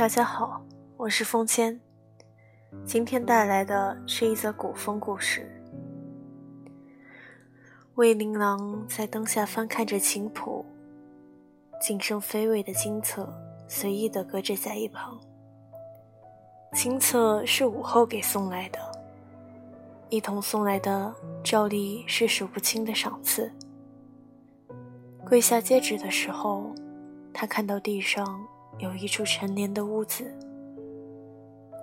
大家好，我是风谦，今天带来的是一则古风故事。魏琳郎在灯下翻看着琴谱，景声飞尾的金册随意的搁置在一旁。金册是午后给送来的，一同送来的照例是数不清的赏赐。跪下接旨的时候，他看到地上有一处陈年的屋子。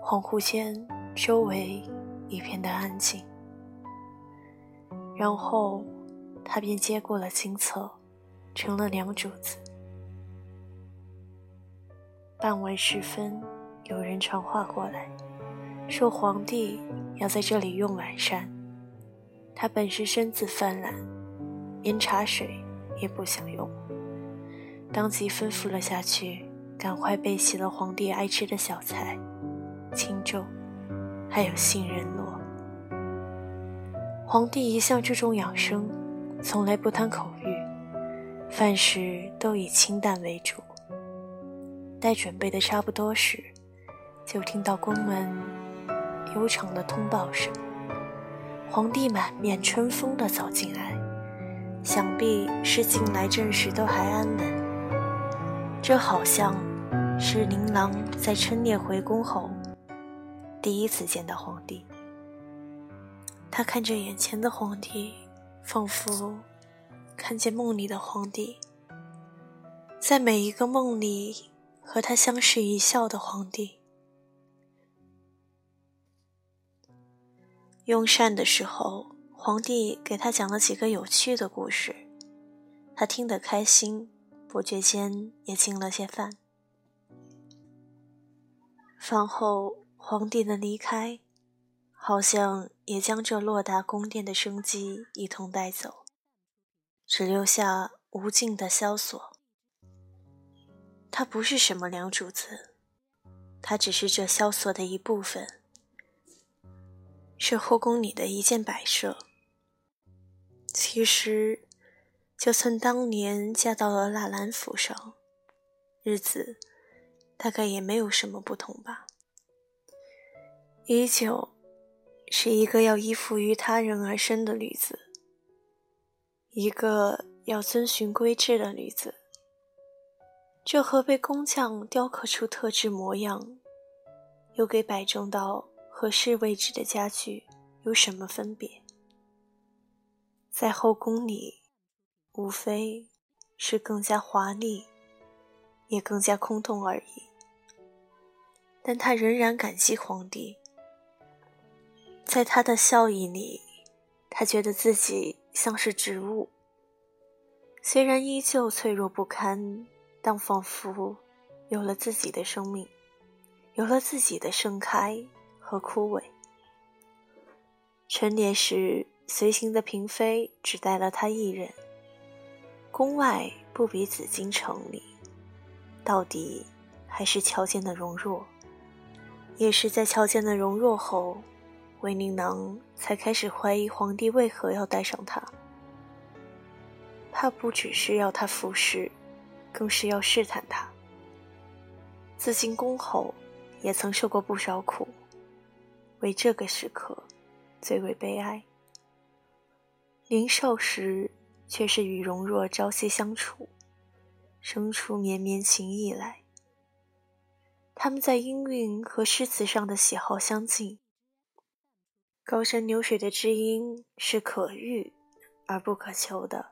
恍惚间，周围一片的安静。然后，他便接过了金册，成了梁主子。傍晚时分，有人传话过来，说皇帝要在这里用晚膳。他本是身子泛懒，连茶水。也不想用，当即吩咐了下去，赶快备齐了皇帝爱吃的小菜、清粥，还有杏仁螺。皇帝一向注重养生，从来不贪口欲，饭食都以清淡为主。待准备的差不多时，就听到宫门悠长的通报声，皇帝满面春风地走进来。想必是近来正时都还安稳。这好像是琳琅在春夜回宫后第一次见到皇帝。他看着眼前的皇帝，仿佛看见梦里的皇帝，在每一个梦里和他相视一笑的皇帝。用膳的时候。皇帝给他讲了几个有趣的故事，他听得开心，不觉间也进了些饭。饭后，皇帝的离开，好像也将这偌大宫殿的生机一同带走，只留下无尽的萧索。他不是什么梁主子，他只是这萧索的一部分，是后宫里的一件摆设。其实，就算当年嫁到了纳兰府上，日子大概也没有什么不同吧。依旧是一个要依附于他人而生的女子，一个要遵循规制的女子。这和被工匠雕刻出特制模样，又给摆正到合适位置的家具有什么分别？在后宫里，无非是更加华丽，也更加空洞而已。但他仍然感激皇帝，在他的笑意里，他觉得自己像是植物，虽然依旧脆弱不堪，但仿佛有了自己的生命，有了自己的盛开和枯萎。成年时。随行的嫔妃只带了他一人。宫外不比紫禁城里，到底还是瞧见的容若。也是在瞧见了容若后，魏宁郎才开始怀疑皇帝为何要带上她。怕不只是要他服侍，更是要试探他。自进宫后，也曾受过不少苦，为这个时刻最为悲哀。年少时，却是与容若朝夕相处，生出绵绵情意来。他们在音韵和诗词上的喜好相近，高山流水的知音是可遇而不可求的，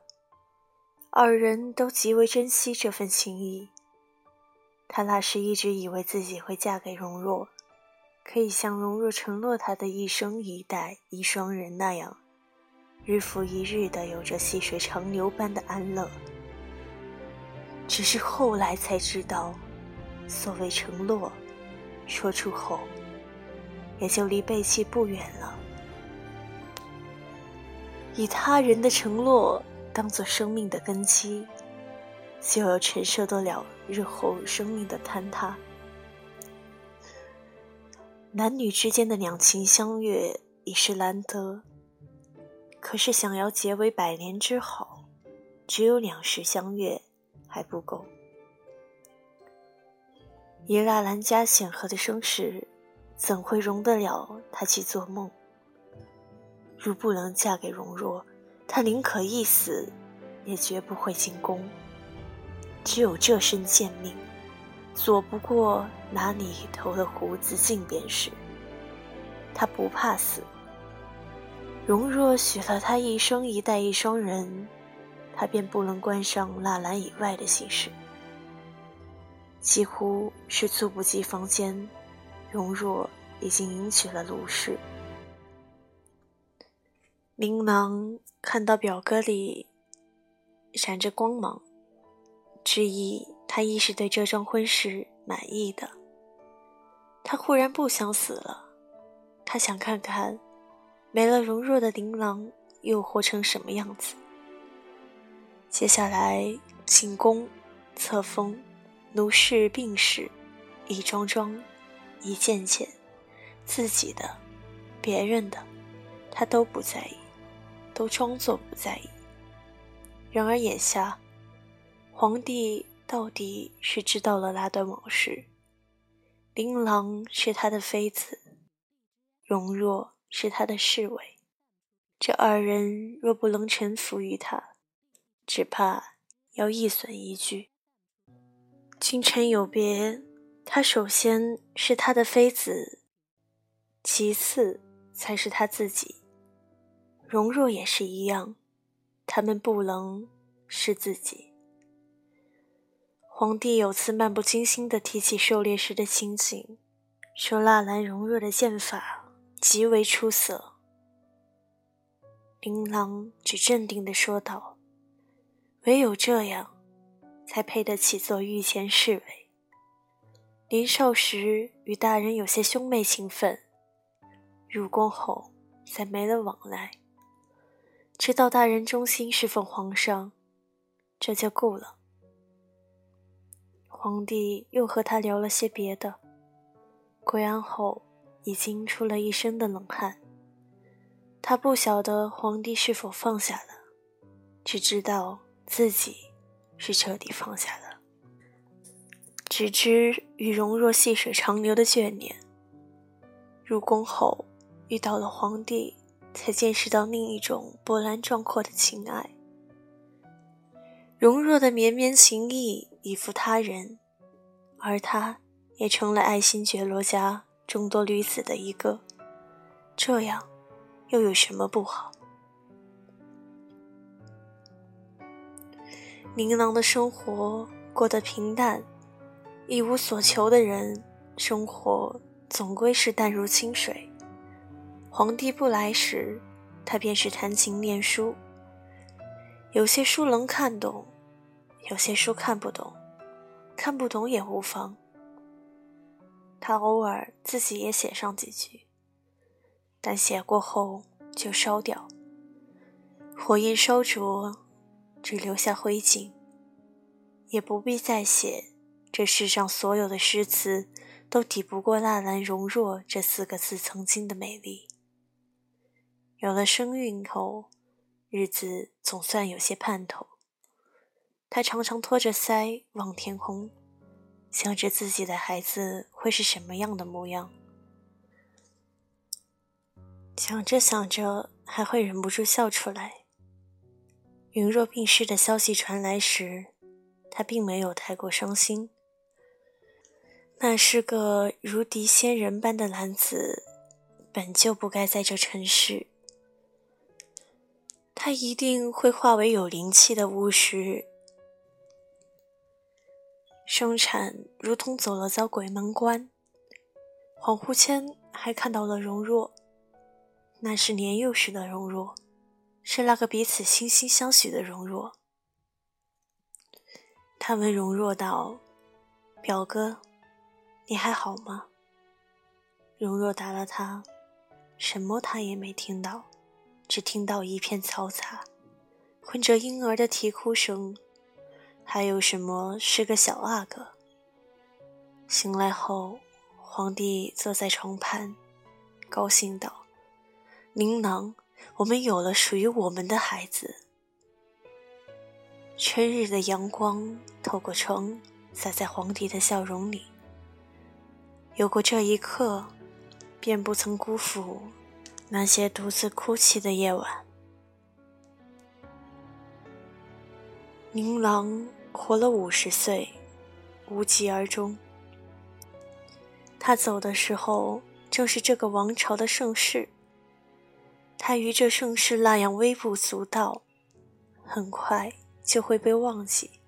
二人都极为珍惜这份情谊。他那时一直以为自己会嫁给容若，可以像容若承诺他的一生一代一双人那样。日复一日的有着细水长流般的安乐，只是后来才知道，所谓承诺，说出后，也就离背弃不远了。以他人的承诺当做生命的根基，就要承受得了日后生命的坍塌。男女之间的两情相悦已是难得。可是，想要结为百年之好，只有两世相悦还不够。以纳兰家显赫的声势，怎会容得了他去做梦？如不能嫁给容若，他宁可一死，也绝不会进宫。只有这身贱命，躲不过拿你头的胡子进便是。他不怕死。容若许了他一生一代一双人，他便不能关上纳兰以外的心事。几乎是猝不及防间，容若已经迎娶了卢氏。琳琅看到表哥里闪着光芒，质疑他亦是对这桩婚事满意的。他忽然不想死了，他想看看没了容若的琳琅又活成什么样子。接下来进宫册封。奴氏病逝，一桩桩，一件件，自己的、别人的，他都不在意，都装作不在意。然而眼下，皇帝到底是知道了那段往事。琳琅是他的妃子，容若是他的侍卫，这二人若不能臣服于他，只怕要一损一炬。君臣有别，他首先是他的妃子，其次才是他自己。容若也是一样，他们不能是自己。皇帝有次漫不经心地提起狩猎时的情景，说纳兰容若的剑法极为出色。琳琅只镇定地说道：“唯有这样。”才配得起做御前侍卫。年少时与大人有些兄妹情分，入宫后再没了往来。知道大人忠心侍奉皇上，这就够了。皇帝又和他聊了些别的，归安后已经出了一身的冷汗。他不晓得皇帝是否放下了，只知道自己。是彻底放下了，只知与容若细水长流的眷念。入宫后遇到了皇帝，才见识到另一种波澜壮阔的情爱。容若的绵绵情意已付他人，而他也成了爱新觉罗家众多女子的一个，这样又有什么不好？琳琅的生活过得平淡，一无所求的人，生活总归是淡如清水。皇帝不来时，他便是弹琴念书。有些书能看懂，有些书看不懂，看不懂也无妨。他偶尔自己也写上几句，但写过后就烧掉，火焰烧灼。只留下灰烬，也不必再写。这世上所有的诗词，都抵不过“纳兰容若”这四个字曾经的美丽。有了身孕后，日子总算有些盼头。他常常托着腮望天空，想着自己的孩子会是什么样的模样。想着想着，还会忍不住笑出来。云若病逝的消息传来时，他并没有太过伤心。那是个如敌仙人般的男子，本就不该在这尘世。他一定会化为有灵气的巫师。生产如同走了遭鬼门关，恍惚间还看到了容若，那是年幼时的容若。是那个彼此惺惺相许的容若。他问容若道：“表哥，你还好吗？”容若答了他：“什么他也没听到，只听到一片嘈杂，混着婴儿的啼哭声，还有什么是个小阿哥。”醒来后，皇帝坐在床畔，高兴道：“琳琅。”我们有了属于我们的孩子。春日的阳光透过窗，洒在皇帝的笑容里，有过这一刻，便不曾辜负那些独自哭泣的夜晚。宁郎活了五十岁，无疾而终。他走的时候，正是这个王朝的盛世。他于这盛世那样微不足道，很快就会被忘记。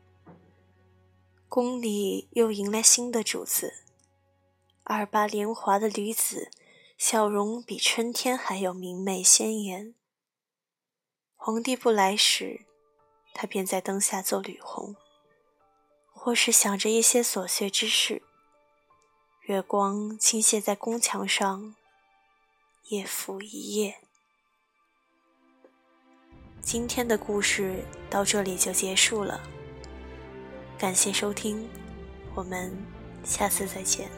宫里又迎来新的主子，二八年华的女子，笑容比春天还要明媚鲜艳。皇帝不来时，他便在灯下做吕红，或是想着一些琐碎之事。月光倾泻在宫墙上，夜复一夜。今天的故事到这里就结束了，感谢收听，我们下次再见。